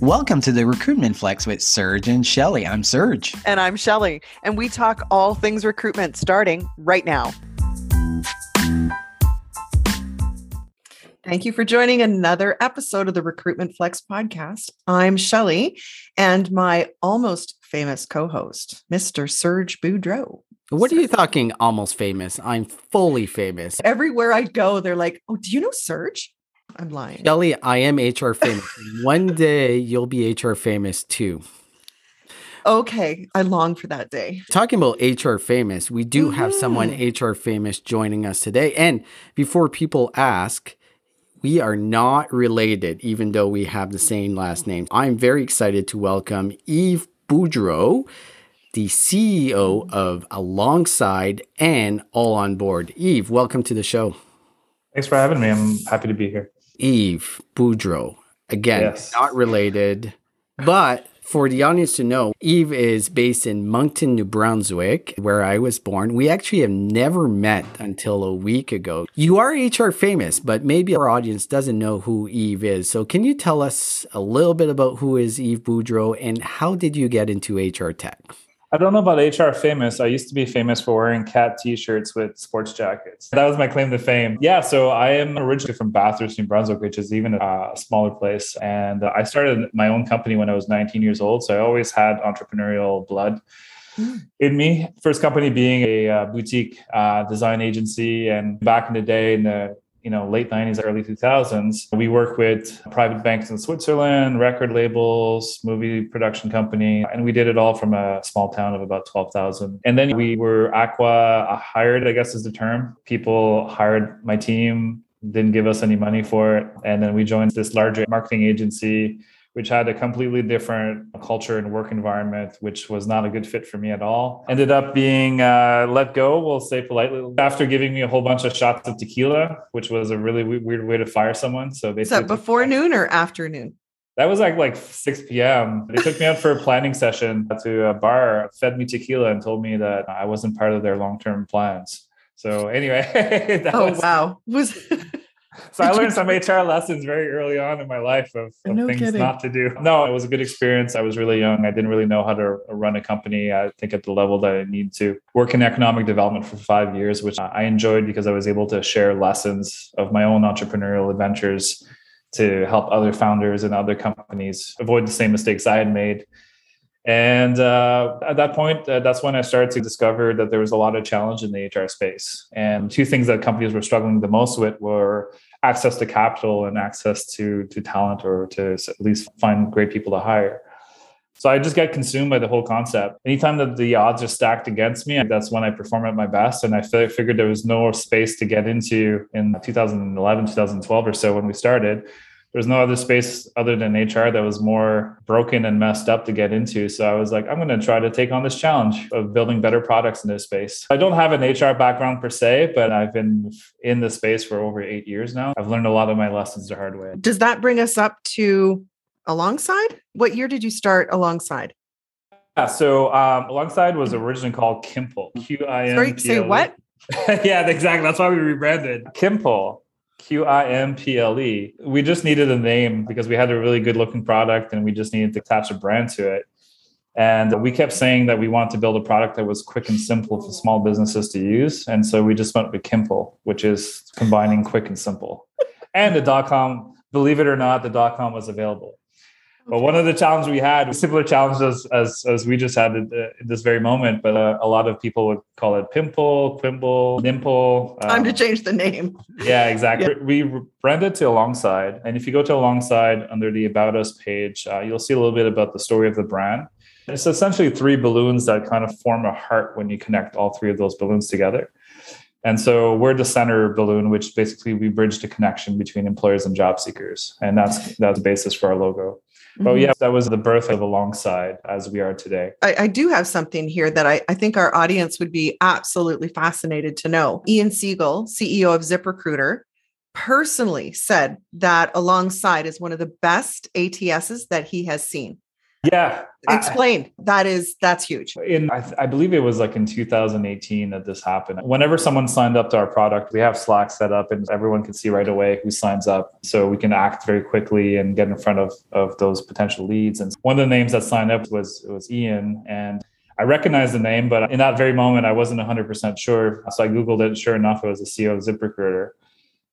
Welcome to the Recruitment Flex with Serge and Shelly. I'm Serge. And I'm Shelly. And we talk all things recruitment starting right now. Thank you for joining another episode of the Recruitment Flex podcast. I'm Shelly and my almost famous co host, Mr. Serge Boudreau. What are you talking almost famous? I'm fully famous. Everywhere I go, they're like, oh, do you know Serge? I'm lying. Shelly, I am HR famous. One day you'll be HR famous too. Okay, I long for that day. Talking about HR famous, we do have someone Mm-hmm. HR famous joining us today. And before people ask, we are not related, even though we have the same last name. I'm very excited to welcome Eve Boudreau, the CEO of Alongside and All on Board. Eve, welcome to the show. Thanks for having me. I'm happy to be here. Eve Boudreau. Again, Yes. not related, but for the audience to know, Eve is based in Moncton, New Brunswick, where I was born. We actually have never met until a week ago. You are HR famous, but maybe our audience doesn't know who Eve is. So can you tell us a little bit about who is Eve Boudreau and how did you get into HR tech? I don't know about HR famous. I used to be famous for wearing cat t-shirts with sports jackets. That was my claim to fame. Yeah, so I am originally from Bathurst, New Brunswick, which is even a smaller place. And I started my own company when I was 19 years old. So I always had entrepreneurial blood in me. First company being a uh, boutique uh, design agency. And back in the day, in the you know late 90s early 2000s we work with private banks in switzerland record labels movie production company and we did it all from a small town of about 12000 and then we were acqui-hired i guess is the term. People hired my team didn't give us any money for it. And then we joined this larger marketing agency which had a completely different culture and work environment, which was not a good fit for me at all. Ended up being uh, let go, we'll say politely, after giving me a whole bunch of shots of tequila, which was a really we- weird way to fire someone. So they Is that before noon or afternoon? that was like like 6 p.m. They took me out for a planning session to a bar, fed me tequila, and told me that I wasn't part of their long-term plans. So anyway, Oh, was- wow. Was so I learned some HR lessons very early on in my life of, of No things kidding. not to do. No, it was a good experience. I was really young. I didn't really know how to run a company. I think at the level that I need to work in economic development for five years, which I enjoyed because I was able to share lessons of my own entrepreneurial adventures to help other founders and other companies avoid the same mistakes I had made. And uh, at that point, uh, that's when I started to discover that there was a lot of challenge in the HR space. And two things that companies were struggling the most with were access to capital and access to to talent, or to at least find great people to hire. So I just get consumed by the whole concept. Anytime that the odds are stacked against me, that's when I perform at my best. And I figured there was no space to get into in 2011, 2012 or so when we started. There was no other space other than HR that was more broken and messed up to get into. So I was like, I'm going to try to take on this challenge of building better products in this space. I don't have an HR background per se, but I've been in the space for over eight years now. I've learned a lot of my lessons the hard way. does that bring us up to alongside? What year did you start alongside? Yeah, so um, alongside was originally called Qimple. Q I M. Sorry, say what? yeah, exactly. That's why we rebranded Qimple. Q I M P L E. We just needed a name because we had a really good looking product and we just needed to attach a brand to it. And we kept saying that we wanted to build a product that was quick and simple for small businesses to use. And so we just went with Qimple, which is combining quick and simple. And the dot com, believe it or not, the dot com was available. But one of the challenges we had, similar challenges as as we just had in, uh, this very moment, but uh, a lot of people would call it pimple, quimble, nimple. Time to um, change the name. yeah, exactly. We branded to Alongside, and if you go to Alongside under the About Us page, uh, you'll see a little bit about the story of the brand. It's essentially three balloons that kind of form a heart when you connect all three of those balloons together. And so we're the center balloon, which basically we bridge the connection between employers and job seekers, and that's that's the basis for our logo. But Mhm. yeah, that was the birth of Alongside as we are today. I, I do have something here that I, I think our audience would be absolutely fascinated to know. Ian Siegel, CEO of ZipRecruiter, personally said that Alongside is one of the best ATSs that he has seen. Yeah. Explain. I, that is that's huge. In I, I, believe it was like in 2018 that this happened. Whenever someone signed up to our product, we have Slack set up and everyone can see right away who signs up. So we can act very quickly and get in front of, of those potential leads. And one of the names that signed up was was Ian. And I recognized the name, but in that very moment, I wasn't 100% sure. So I Googled it. Sure enough, it was the CEO of ZipRecruiter.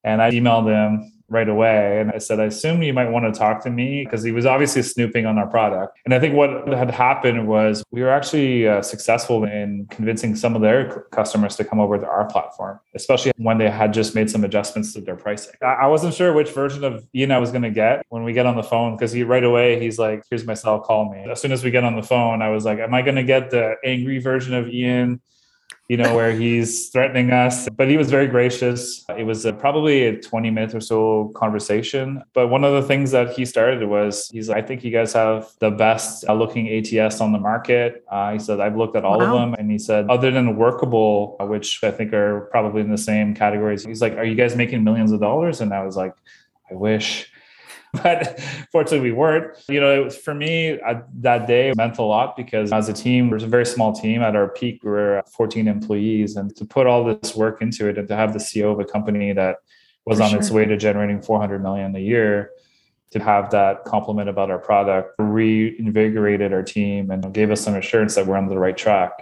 And I emailed him right away. And I said, I assume you might want to talk to me because he was obviously snooping on our product. And I think what had happened was we were actually uh, successful in convincing some of their customers to come over to our platform, especially when they had just made some adjustments to their pricing. I wasn't sure which version of Ian I was going to get when we get on the phone because he right away, he's like, here's my cell, call me. As soon as we get on the phone, I was like, am I going to get the angry version of Ian? You know, where he's threatening us. But he was very gracious. It was a, probably a 20 minute or so conversation. But one of the things that he started was he's like, I think you guys have the best looking ATS on the market. Uh, he said, I've looked at all wow. of them. And he said, other than Workable, which I think are probably in the same categories, he's like, Are you guys making millions of dollars? And I was like, I wish. but fortunately we weren't. You know, it was for me that day meant a lot because as a team, there's a very small team. At our peak, we were 14 employees, and to put all this work into it and to have the CEO of a company that was for on sure. its way to generating 400 million a year to have that compliment about our product reinvigorated our team and gave us some assurance that we're on the right track.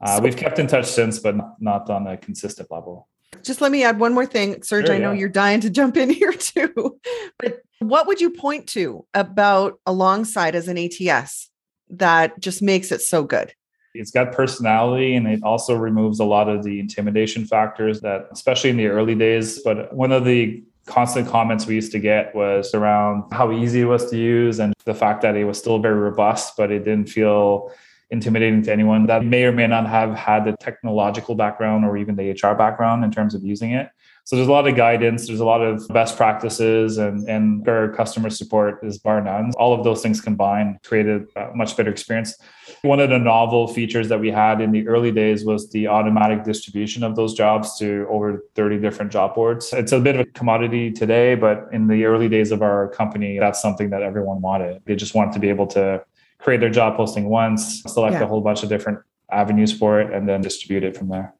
Uh, we've kept in touch since, but not on a consistent level. Just let me add one more thing, Serge. Sure, I know yeah. you're dying to jump in here too, but what would you point to about alongside as an ATS that just makes it so good? It's got personality and it also removes a lot of the intimidation factors that, especially in the early days. But one of the constant comments we used to get was around how easy it was to use and the fact that it was still very robust, but it didn't feel intimidating to anyone that may or may not have had the technological background or even the HR background in terms of using it. So there's a lot of guidance, there's a lot of best practices, and, and our customer support is bar none. All of those things combined created a much better experience. One of the novel features that we had in the early days was the automatic distribution of those jobs to over 30 different job boards. It's a bit of a commodity today, but in the early days of our company, that's something that everyone wanted. They just wanted to be able to create their job posting once, select yeah. a whole bunch of different avenues for it, and then distribute it from there.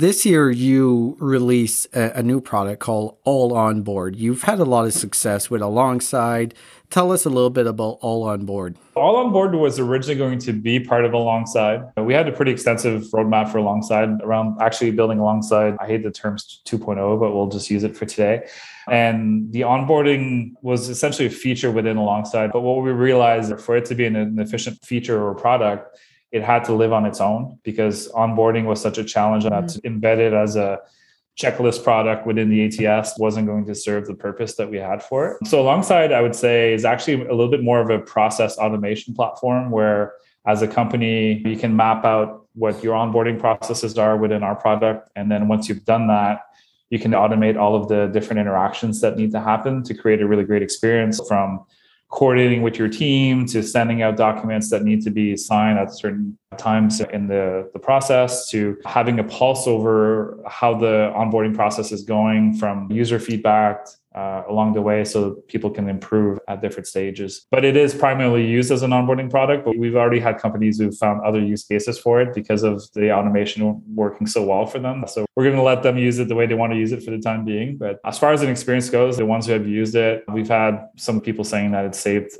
This year, you release a, a, new product called All On Board. You've had a lot of success with Alongside. Tell us a little bit about All On Board. All On Board was originally going to be part of Alongside. We had a pretty extensive roadmap for Alongside around actually building Alongside. I hate the terms 2.0, but we'll just use it for today. And the onboarding was essentially a feature within Alongside. But what we realized for it to be an, an efficient feature or product, it had to live on its own because onboarding was such a challenge mm-hmm. that embedded as a checklist product within the ATS wasn't going to serve the purpose that we had for it. So alongside, I would say is actually a little bit more of a process automation platform where as a company, you can map out what your onboarding processes are within our product. And then once you've done that, you can automate all of the different interactions that need to happen to create a really great experience from coordinating with your team to sending out documents that need to be signed at certain times in the, the process to having a pulse over how the onboarding process is going from user feedback uh, along the way so people can improve at different stages. But it is primarily used as an onboarding product, but we've already had companies who've found other use cases for it because of the automation working so well for them. So we're going to let them use it the way they want to use it for the time being. But as far as an experience goes, the ones who have used it, we've had some people saying that it saved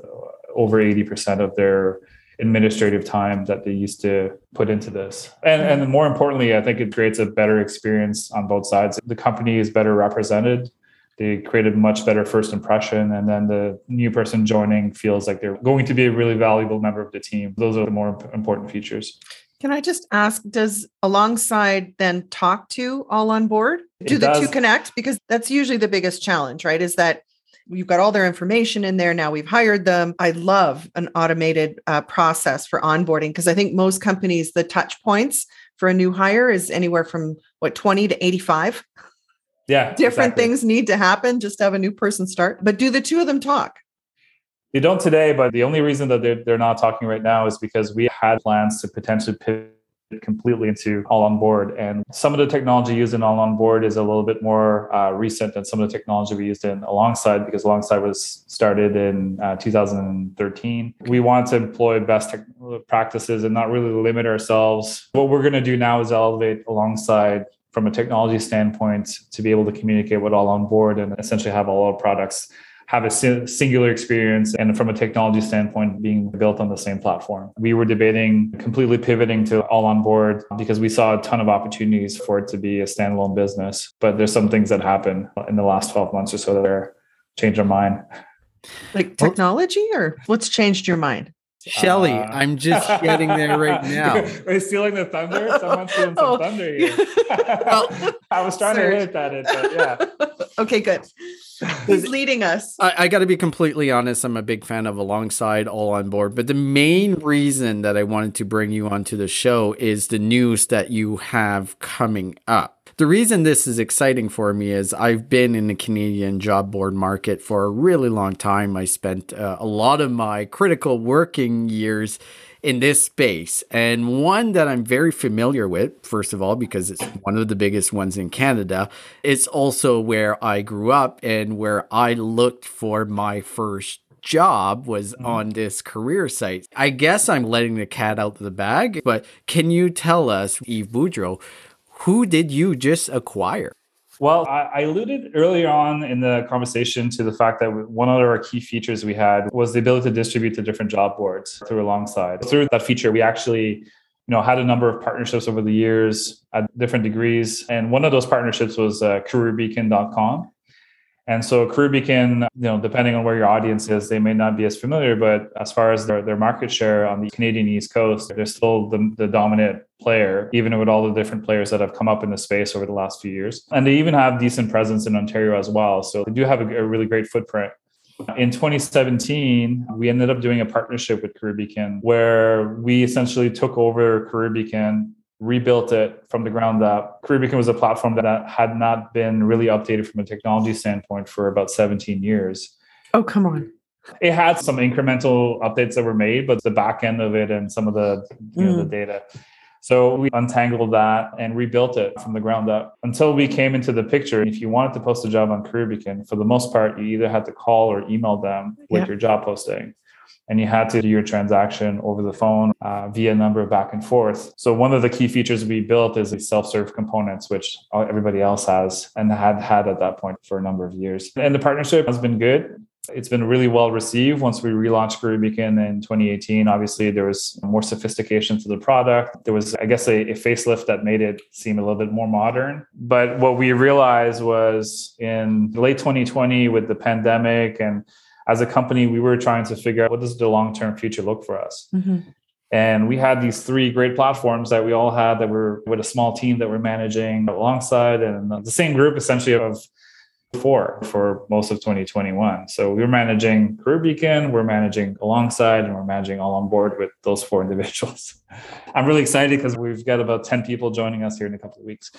over 80% of their administrative time that they used to put into this. And and more importantly, I think it creates a better experience on both sides. The company is better represented they created a much better first impression and then the new person joining feels like they're going to be a really valuable member of the team. Those are the more important features. Can i just ask does alongside then talk to all on board? Do the two connect? Because that's usually the biggest challenge right is that you've got all their information in there now we've hired them. I love an automated uh, process for onboarding because i think most companies the touch points for a new hire is anywhere from what 20 to 85 yeah. Different exactly. things need to happen just to have a new person start. But do the two of them talk? They don't today, but the only reason that they're, they're not talking right now is because we had plans to potentially pivot completely into all on board. And some of the technology used in all on board is a little bit more uh, recent than some of the technology we used in alongside because alongside was started in uh, 2013. We want to employ best practices and not really limit ourselves. What we're going to do now is elevate alongside from a technology standpoint to be able to communicate with all on board and essentially have all our products have a singular experience and from a technology standpoint being built on the same platform. We were debating completely pivoting to all on board because we saw a ton of opportunities for it to be a standalone business. But there's some things that happened in the last 12 months or so that are changed our mind. Like technology or what's changed your mind? Shelly, uh, I'm just getting there right now. Are you stealing the thunder? Someone's stealing some oh. thunder here. well, I was trying Sorry. to hit that it, but yeah. okay, good. He's leading us. I, I got to be completely honest. I'm a big fan of Alongside All on Board, but the main reason that I wanted to bring you onto the show is the news that you have coming up. The reason this is exciting for me is I've been in the Canadian job board market for a really long time. I spent uh, a lot of my critical working years in this space, and one that I'm very familiar with, first of all, because it's one of the biggest ones in Canada. It's also where I grew up and where I looked for my first job was mm-hmm. on this career site. I guess I'm letting the cat out of the bag, but can you tell us, Eve Boudreau, who did you just acquire? Well, I alluded earlier on in the conversation to the fact that one of our key features we had was the ability to distribute to different job boards through alongside. Through that feature, we actually you know had a number of partnerships over the years at different degrees and one of those partnerships was uh, careerbeacon.com and so Beacon, you know, depending on where your audience is, they may not be as familiar, but as far as their, their market share on the Canadian East Coast, they're still the, the dominant player, even with all the different players that have come up in the space over the last few years. And they even have decent presence in Ontario as well. So they do have a, a really great footprint. In 2017, we ended up doing a partnership with Beacon where we essentially took over Beacon rebuilt it from the ground up. Career Beacon was a platform that had not been really updated from a technology standpoint for about 17 years. Oh, come on. It had some incremental updates that were made, but the back end of it and some of the you know, the mm. data. So we untangled that and rebuilt it from the ground up until we came into the picture. If you wanted to post a job on Career Beacon, for the most part, you either had to call or email them with your job posting and you had to do your transaction over the phone uh, via number back and forth. So one of the key features we built is the self-serve components, which everybody else has and had had at that point for a number of years. And the partnership has been good. It's been really well received once we relaunched Career Beacon in 2018. Obviously, there was more sophistication to the product. There was, I guess, a, a, facelift that made it seem a little bit more modern. But what we realized was in late 2020 with the pandemic and as a company, we were trying to figure out what does the long term future look for us. Mm-hmm. And we had these three great platforms that we all had that were with a small team that we're managing alongside, and the same group essentially of four for most of 2021. So we were managing Career Beacon, we're managing alongside, and we're managing all on board with those four individuals. I'm really excited because we've got about 10 people joining us here in a couple of weeks.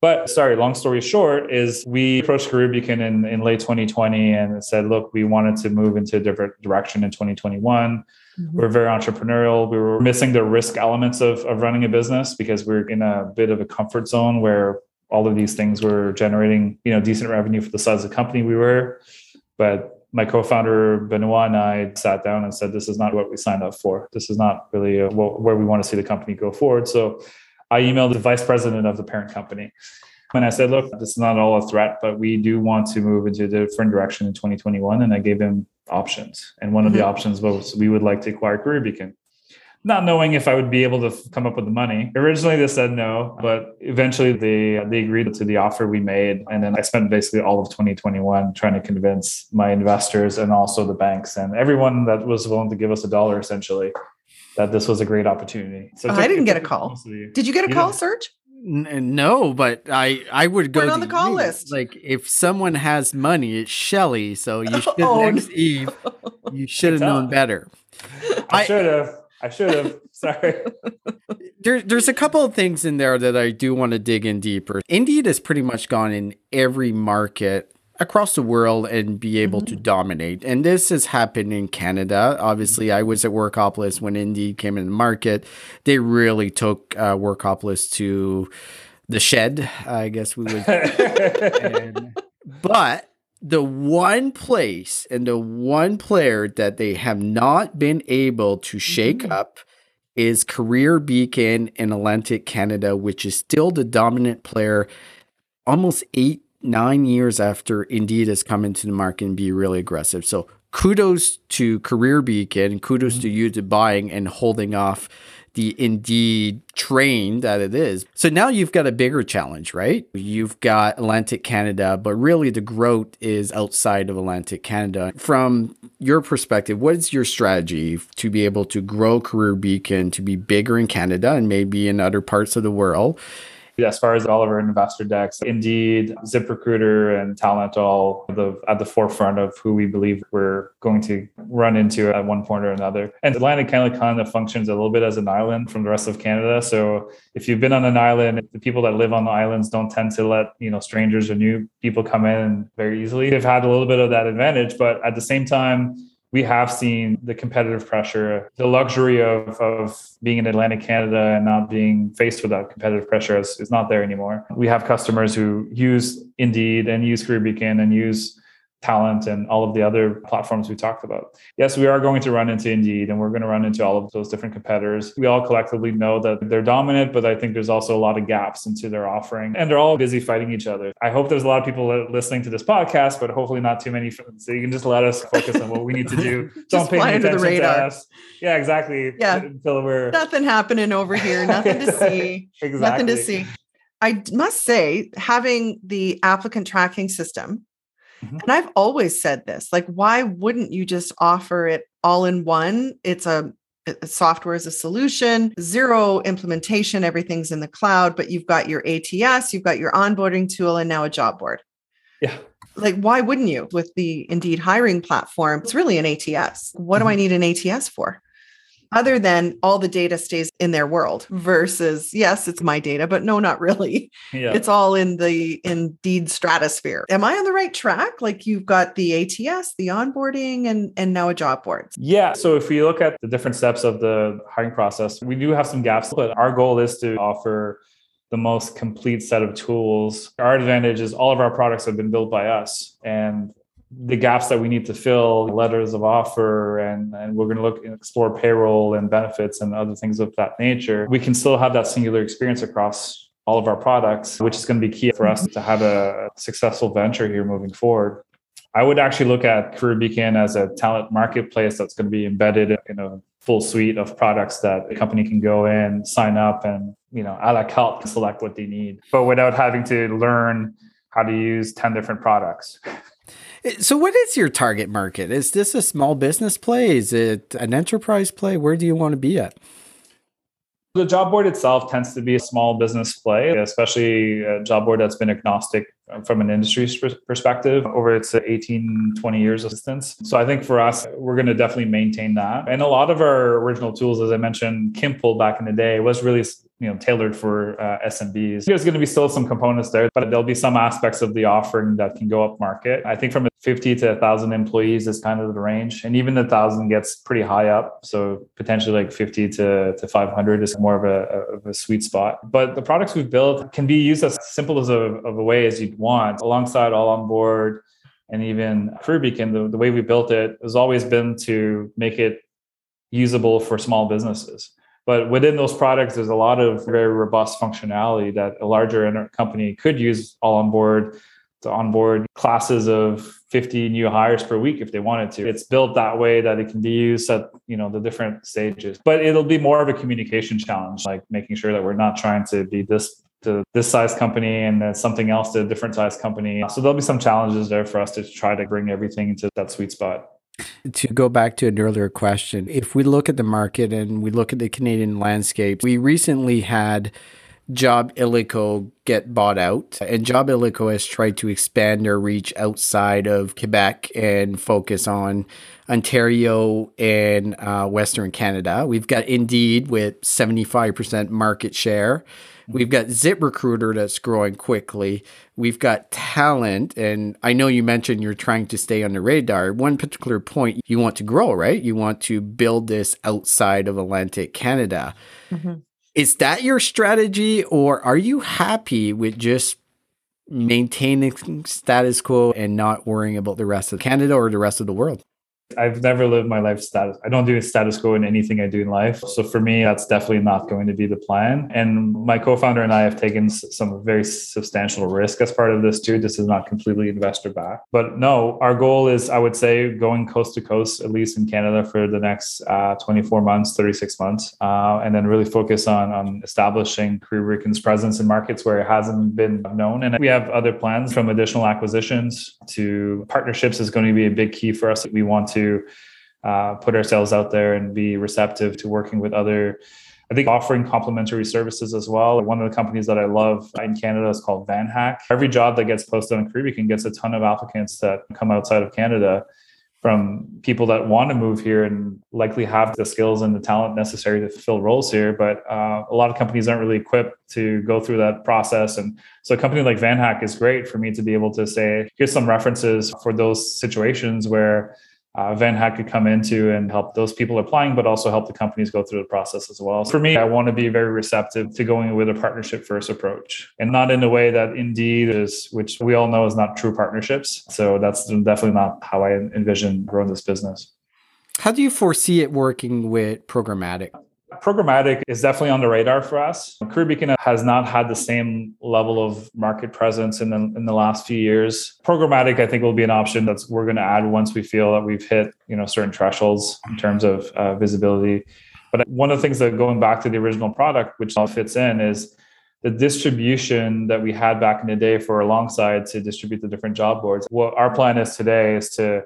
But sorry, long story short is we approached Beacon in, in late 2020 and said, look, we wanted to move into a different direction in 2021. Mm-hmm. We're very entrepreneurial. We were missing the risk elements of, of running a business because we we're in a bit of a comfort zone where all of these things were generating, you know, decent revenue for the size of the company we were. But my co-founder Benoit and I sat down and said, "This is not what we signed up for. This is not really a, where we want to see the company go forward." So I emailed the vice president of the parent company. And I said, look, this is not all a threat, but we do want to move into a different direction in 2021. And I gave him options. And one of mm-hmm. the options was we would like to acquire Career Beacon. Not knowing if I would be able to come up with the money. Originally, they said no, but eventually they they agreed to the offer we made. And then I spent basically all of 2021 trying to convince my investors and also the banks and everyone that was willing to give us a dollar essentially that this was a great opportunity. So oh, I didn't get a call. Did you get a you call, Serge? N- no, but I I would go on the call you. list. Like if someone has money, it's Shelly. So you should oh, next no. Eve. You should have known better. I should have. I should have. Sorry. There, there's a couple of things in there that I do want to dig in deeper. Indeed has pretty much gone in every market across the world and be able mm-hmm. to dominate. And this has happened in Canada. Obviously, I was at Workopolis when Indeed came in the market. They really took uh, Workopolis to the shed, I guess we would. and, but the one place and the one player that they have not been able to shake mm-hmm. up is Career Beacon in Atlantic Canada, which is still the dominant player almost eight nine years after Indeed has come into the market and be really aggressive. So kudos to Career Beacon, kudos mm-hmm. to you to buying and holding off the Indeed train that it is. So now you've got a bigger challenge, right? You've got Atlantic Canada, but really the growth is outside of Atlantic Canada. From your perspective, what is your strategy to be able to grow Career Beacon to be bigger in Canada and maybe in other parts of the world? As far as all of our investor decks, Indeed, ZipRecruiter, and Talent all the, at the forefront of who we believe we're going to run into at one point or another. And Atlantic Canada kind of functions a little bit as an island from the rest of Canada. So if you've been on an island, the people that live on the islands don't tend to let you know strangers or new people come in very easily. They've had a little bit of that advantage, but at the same time we have seen the competitive pressure, the luxury of, of being in Atlantic Canada and not being faced with that competitive pressure is, is not there anymore. We have customers who use Indeed and use Career Beacon and use talent and all of the other platforms we talked about. Yes, we are going to run into Indeed and we're going to run into all of those different competitors. We all collectively know that they're dominant, but I think there's also a lot of gaps into their offering and they're all busy fighting each other. I hope there's a lot of people listening to this podcast, but hopefully not too many. So you can just let us focus on what we need to do. Don't pay any attention the radar. to us. Yeah, exactly. Yeah. Until we're nothing happening over here. Nothing to see. exactly. Nothing to see. I must say, having the applicant tracking system Mm-hmm. And I've always said this like, why wouldn't you just offer it all in one? It's a, software as a solution, zero implementation, everything's in the cloud, but you've got your ATS, you've got your onboarding tool, and now a job board. Yeah. Like, why wouldn't you with the Indeed hiring platform? It's really an ATS. What mm-hmm. do I mm-hmm. need an ATS for? Other than all the data stays in their world versus yes it's my data but no not really yeah. it's all in the indeed stratosphere am i on the right track like you've got the ats the onboarding and and now a job board yeah so if we look at the different steps of the hiring process we do have some gaps but our goal is to offer the most complete set of tools. Our advantage is all of our products have been built by us. And the gaps that we need to fill, letters of offer, and, and we're going to look and explore payroll and benefits and other things of that nature. We can still have that singular experience across all of our products, which is going to be key for us to have a successful venture here moving forward. I would actually look at Career Beacon as a talent marketplace that's going to be embedded in a full suite of products that a company can go in, sign up, and you know, a la carte select what they need, but without having to learn how to use 10 different products. So, what is your target market? Is this a small business play? Is it an enterprise play? Where do you want to be at? The job board itself tends to be a small business play, especially a job board that's been agnostic from an industry perspective over its 18, 20 years of existence. So I think for us, we're going to definitely maintain that. And a lot of our original tools, as I mentioned, Qimple back in the day was really you know tailored for uh, SMBs. There's going to be still some components there, but there'll be some aspects of the offering that can go up market. I think from 50 to 1,000 employees is kind of the range, and even the 1,000 gets pretty high up. So potentially like 50 to, to 500 is more of a, of a sweet spot. But the products we've built can be used as simple as a, of a way as you'd want, alongside all on board and even Career Beacon. The, the way we built it has always been to make it usable for small businesses. But within those products, there's a lot of very robust functionality that a larger company could use all on board to onboard classes of 50 new hires per week if they wanted to. It's built that way that it can be used at you know the different stages. But it'll be more of a communication challenge, like making sure that we're not trying to be this to this size company and then something else to a different size company. So there'll be some challenges there for us to try to bring everything into that sweet spot. To go back to an earlier question, if we look at the market and we look at the Canadian landscape, we recently had Jobillico get bought out, and Jobillico has tried to expand their reach outside of Quebec and focus on Ontario and uh, Western Canada. We've got Indeed with 75% market share We've got ZipRecruiter that's growing quickly. We've got talent. And I know you mentioned you're trying to stay on the radar. One particular point you want to grow, right? You want to build this outside of Atlantic Canada. Mm-hmm. Is that your strategy, or are you happy with just maintaining status quo and not worrying about the rest of Canada or the rest of the world? I've never lived my life status. I don't do a status quo in anything I do in life. So for me, that's definitely not going to be the plan. And my co-founder and I have taken some very substantial risk as part of this too. This is not completely investor back, but no, our goal is, I would say, going coast to coast, at least in Canada for the next uh, 24 months, 36 months, uh, and then really focus on, on establishing Career Beacon's presence in markets where it hasn't been known. And we have other plans from additional acquisitions to partnerships is going to be a big key for us. We want to to uh, put ourselves out there and be receptive to working with other I think offering complementary services as well. One of the companies that I love in Canada is called VanHack. Every job that gets posted on Career gets a ton of applicants that come outside of Canada from people that want to move here and likely have the skills and the talent necessary to fill roles here. But uh, a lot of companies aren't really equipped to go through that process. And so a company like VanHack is great for me to be able to say, here's some references for those situations where uh, VanHack could come into and help those people applying, but also help the companies go through the process as well. For me, I want to be very receptive to going with a partnership first approach and not in a way that Indeed is, which we all know is not true partnerships. So that's definitely not how I envision growing this business. How do you foresee it working with programmatic? Programmatic is definitely on the radar for us. Career Beacon has not had the same level of market presence in the in the last few years. Programmatic, I think, will be an option that's we're going to add once we feel that we've hit you know certain thresholds in terms of uh, visibility. But one of the things that going back to the original product, which all fits in, is the distribution that we had back in the day for alongside to distribute the different job boards. What our plan is today is to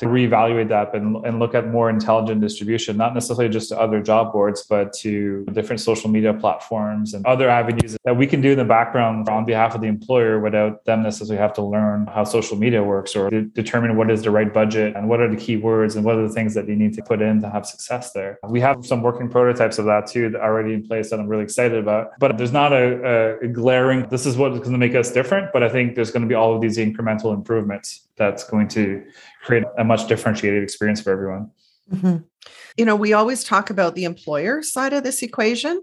to reevaluate that and, and look at more intelligent distribution, not necessarily just to other job boards, but to different social media platforms and other avenues that we can do in the background on behalf of the employer without them necessarily have to learn how social media works or de- determine what is the right budget and what are the keywords and what are the things that you need to put in to have success there. We have some working prototypes of that too that already in place that I'm really excited about. But there's not a, a glaring, this is what is going to make us different, but I think there's going to be all of these incremental improvements that's going to create a much differentiated experience for everyone. Mm-hmm. You know, we always talk about the employer side of this equation.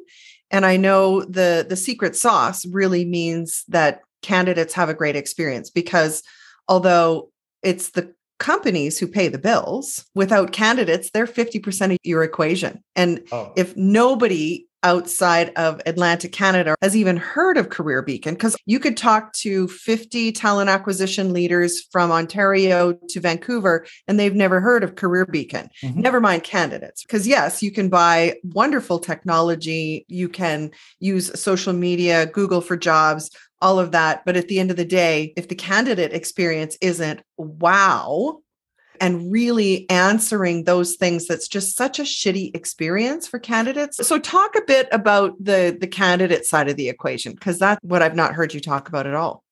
And I know the the secret sauce really means that candidates have a great experience because although it's the companies who pay the bills, without candidates, they're 50% of your equation. And oh. if nobody outside of Atlantic Canada has even heard of Career Beacon because you could talk to 50 talent acquisition leaders from Ontario to Vancouver and they've never heard of Career Beacon. Mm-hmm. Never mind candidates. Because yes, you can buy wonderful technology, you can use social media, Google for jobs, all of that, but at the end of the day, if the candidate experience isn't wow, and really answering those things that's just such a shitty experience for candidates. So talk a bit about the the candidate side of the equation because that's what I've not heard you talk about at all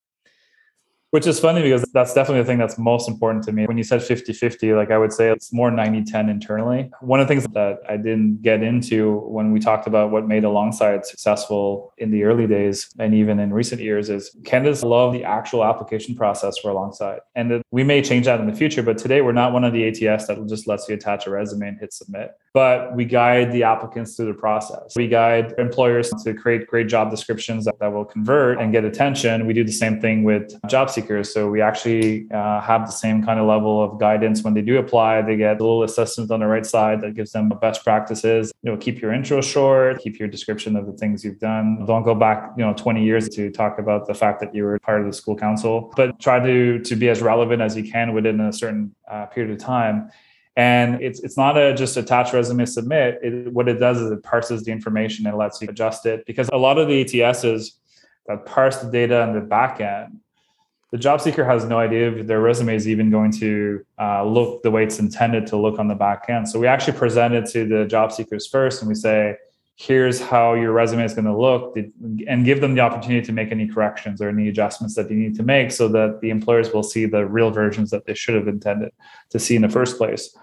which is funny because that's definitely the thing that's most important to me. When you said 50 50, like I would say it's more 90 10 internally. One of the things that I didn't get into when we talked about what made Alongside successful in the early days and even in recent years is candidates love the actual application process for Alongside. And we may change that in the future, but today we're not one of the ATS that just lets you attach a resume and hit submit. But we guide the applicants through the process. We guide employers to create great job descriptions that, that will convert and get attention. We do the same thing with job seekers. So we actually uh, have the same kind of level of guidance when they do apply. They get a little assistance on the right side that gives them best practices. You know, keep your intro short, keep your description of the things you've done. Don't go back, you know, 20 years to talk about the fact that you were part of the school council, but try to to be as relevant as you can within a certain uh, period of time. And it's it's not a just attach resume submit. It, what it does is it parses the information and lets you adjust it because a lot of the ATSs that parse the data on the back end the job seeker has no idea if their resume is even going to uh, look the way it's intended to look on the back end. So we actually present it to the job seekers first and we say, here's how your resume is going to look and give them the opportunity to make any corrections or any adjustments that they need to make so that the employers will see the real versions that they should have intended to see in the first place.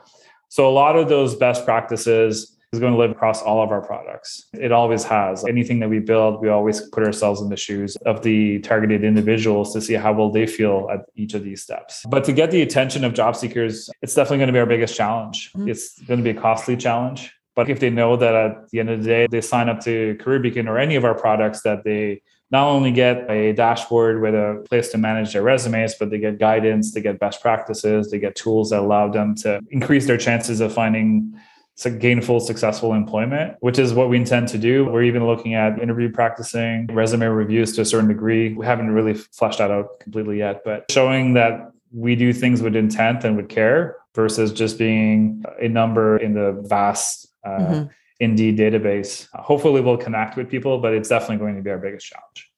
So a lot of those best practices is going to live across all of our products. It always has. Anything that we build, we always put ourselves in the shoes of the targeted individuals to see how will they feel at each of these steps. But to get the attention of job seekers, it's definitely going to be our biggest challenge. Mm-hmm. It's going to be a costly challenge. But if they know that at the end of the day, they sign up to Career Beacon or any of our products, that they not only get a dashboard with a place to manage their resumes, but they get guidance, they get best practices, they get tools that allow them to increase their chances of finding gainful, successful employment, which is what we intend to do. We're even looking at interview practicing, resume reviews to a certain degree. We haven't really fleshed that out completely yet, but showing that we do things with intent and with care versus just being a number in the vast uh, mm-hmm. Indeed database. Hopefully, we'll connect with people, but it's definitely going to be our biggest challenge.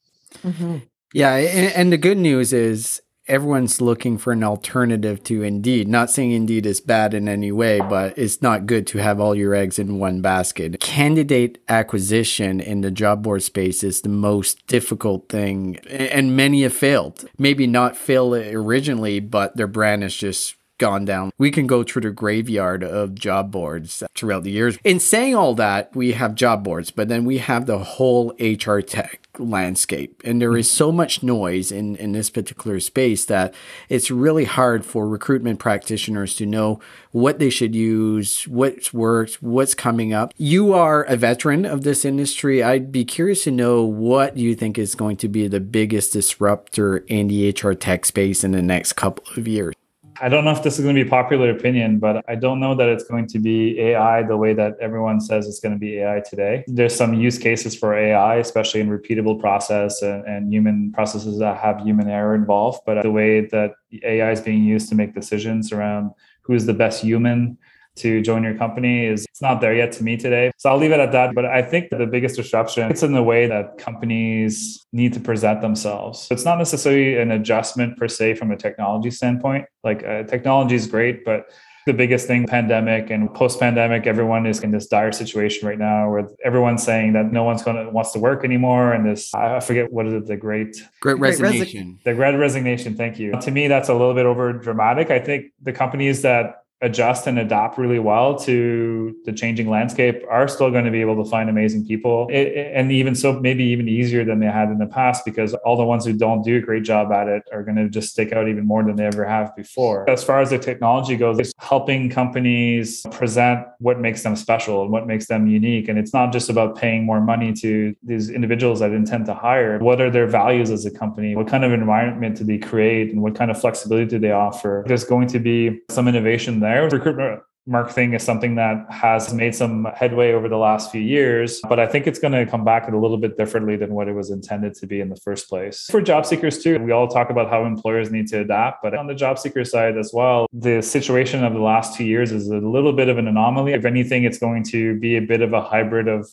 Mm-hmm. Yeah, and, and the good news is everyone's looking for an alternative to Indeed. Not saying Indeed is bad in any way, but it's not good to have all your eggs in one basket. Candidate acquisition in the job board space is the most difficult thing, and many have failed. Maybe not fail originally, but their brand is just gone down. We can go through the graveyard of job boards throughout the years. In saying all that, we have job boards, but then we have the whole HR tech landscape. And there is so much noise in, in this particular space that it's really hard for recruitment practitioners to know what they should use, what works, what's coming up. You are a veteran of this industry. I'd be curious to know what you think is going to be the biggest disruptor in the HR tech space in the next couple of years. I don't know if this is going to be popular opinion, but I don't know that it's going to be AI the way that everyone says it's going to be AI today. There's some use cases for AI, especially in repeatable process and, and human processes that have human error involved. But the way that AI is being used to make decisions around who's the best human to join your company is it's not there yet to me today. So I'll leave it at that. But I think the biggest disruption it's in the way that companies need to present themselves. It's not necessarily an adjustment per se from a technology standpoint. Like uh, technology is great, but the biggest thing pandemic and post pandemic everyone is in this dire situation right now where everyone's saying that no one's going to wants to work anymore and this i forget what is it the great great resignation the great resignation thank you to me that's a little bit over dramatic i think the companies that adjust and adapt really well to the changing landscape are still going to be able to find amazing people. It, and even so maybe even easier than they had in the past because all the ones who don't do a great job at it are going to just stick out even more than they ever have before. As far as the technology goes it's helping companies present what makes them special and what makes them unique. And it's not just about paying more money to these individuals that intend to hire. What are their values as a company? What kind of environment do they create? And what kind of flexibility do they offer? There's going to be some innovation there. Recruitment marketing is something that has made some headway over the last few years, but I think it's going to come back a little bit differently than what it was intended to be in the first place. For job seekers too, we all talk about how employers need to adapt, but on the job seeker side as well, the situation of the last two years is a little bit of an anomaly. If anything, it's going to be a bit of a hybrid of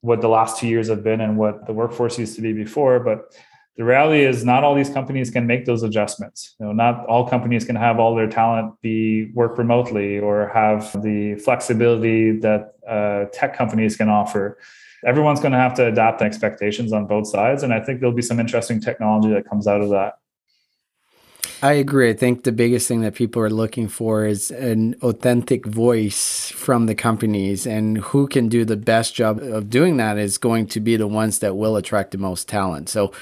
what the last two years have been and what the workforce used to be before, but the reality is not all these companies can make those adjustments. You know not all companies can have all their talent be work remotely or have the flexibility that uh, tech companies can offer. Everyone's going to have to adapt expectations on both sides and i think there'll be some interesting technology that comes out of that I agree. I think the biggest thing that people are looking for is an authentic voice from the companies, and who can do the best job of doing that is going to be the ones that will attract the most talent. So,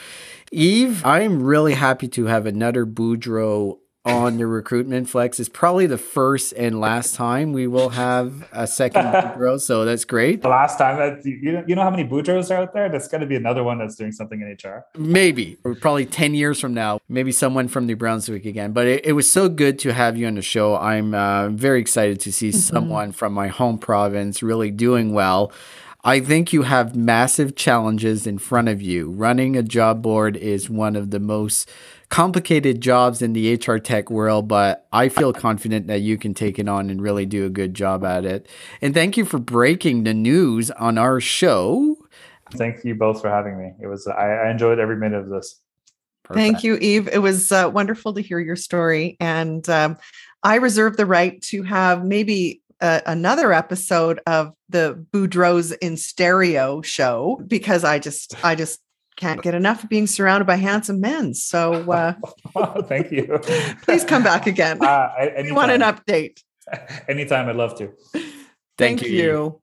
Eve, I'm really happy to have another Boudreau on the recruitment flex. is probably the first and last time we will have a second Boudreau, so that's great. The last time that you, you know how many Boudreau are out there? That's going to be another one that's doing something in HR. Maybe, or probably 10 years from now, maybe someone from New Brunswick again. But it, it was so good to have you on the show. I'm uh, very excited to see mm-hmm. someone from my home province really doing well. I think you have massive challenges in front of you. Running a job board is one of the most complicated jobs in the HR tech world, but I feel confident that you can take it on and really do a good job at it. And thank you for breaking the news on our show. Thank you both for having me. It was I, I enjoyed every minute of this. Perfect. Thank you, Eve. It was uh, wonderful to hear your story, and um, I reserve the right to have maybe another episode of the Boudreau's in stereo show because I just I just can't get enough of being surrounded by handsome men. So uh, thank you. please come back again. Uh, I want an update. Anytime, I'd love to. Thank, thank you. you.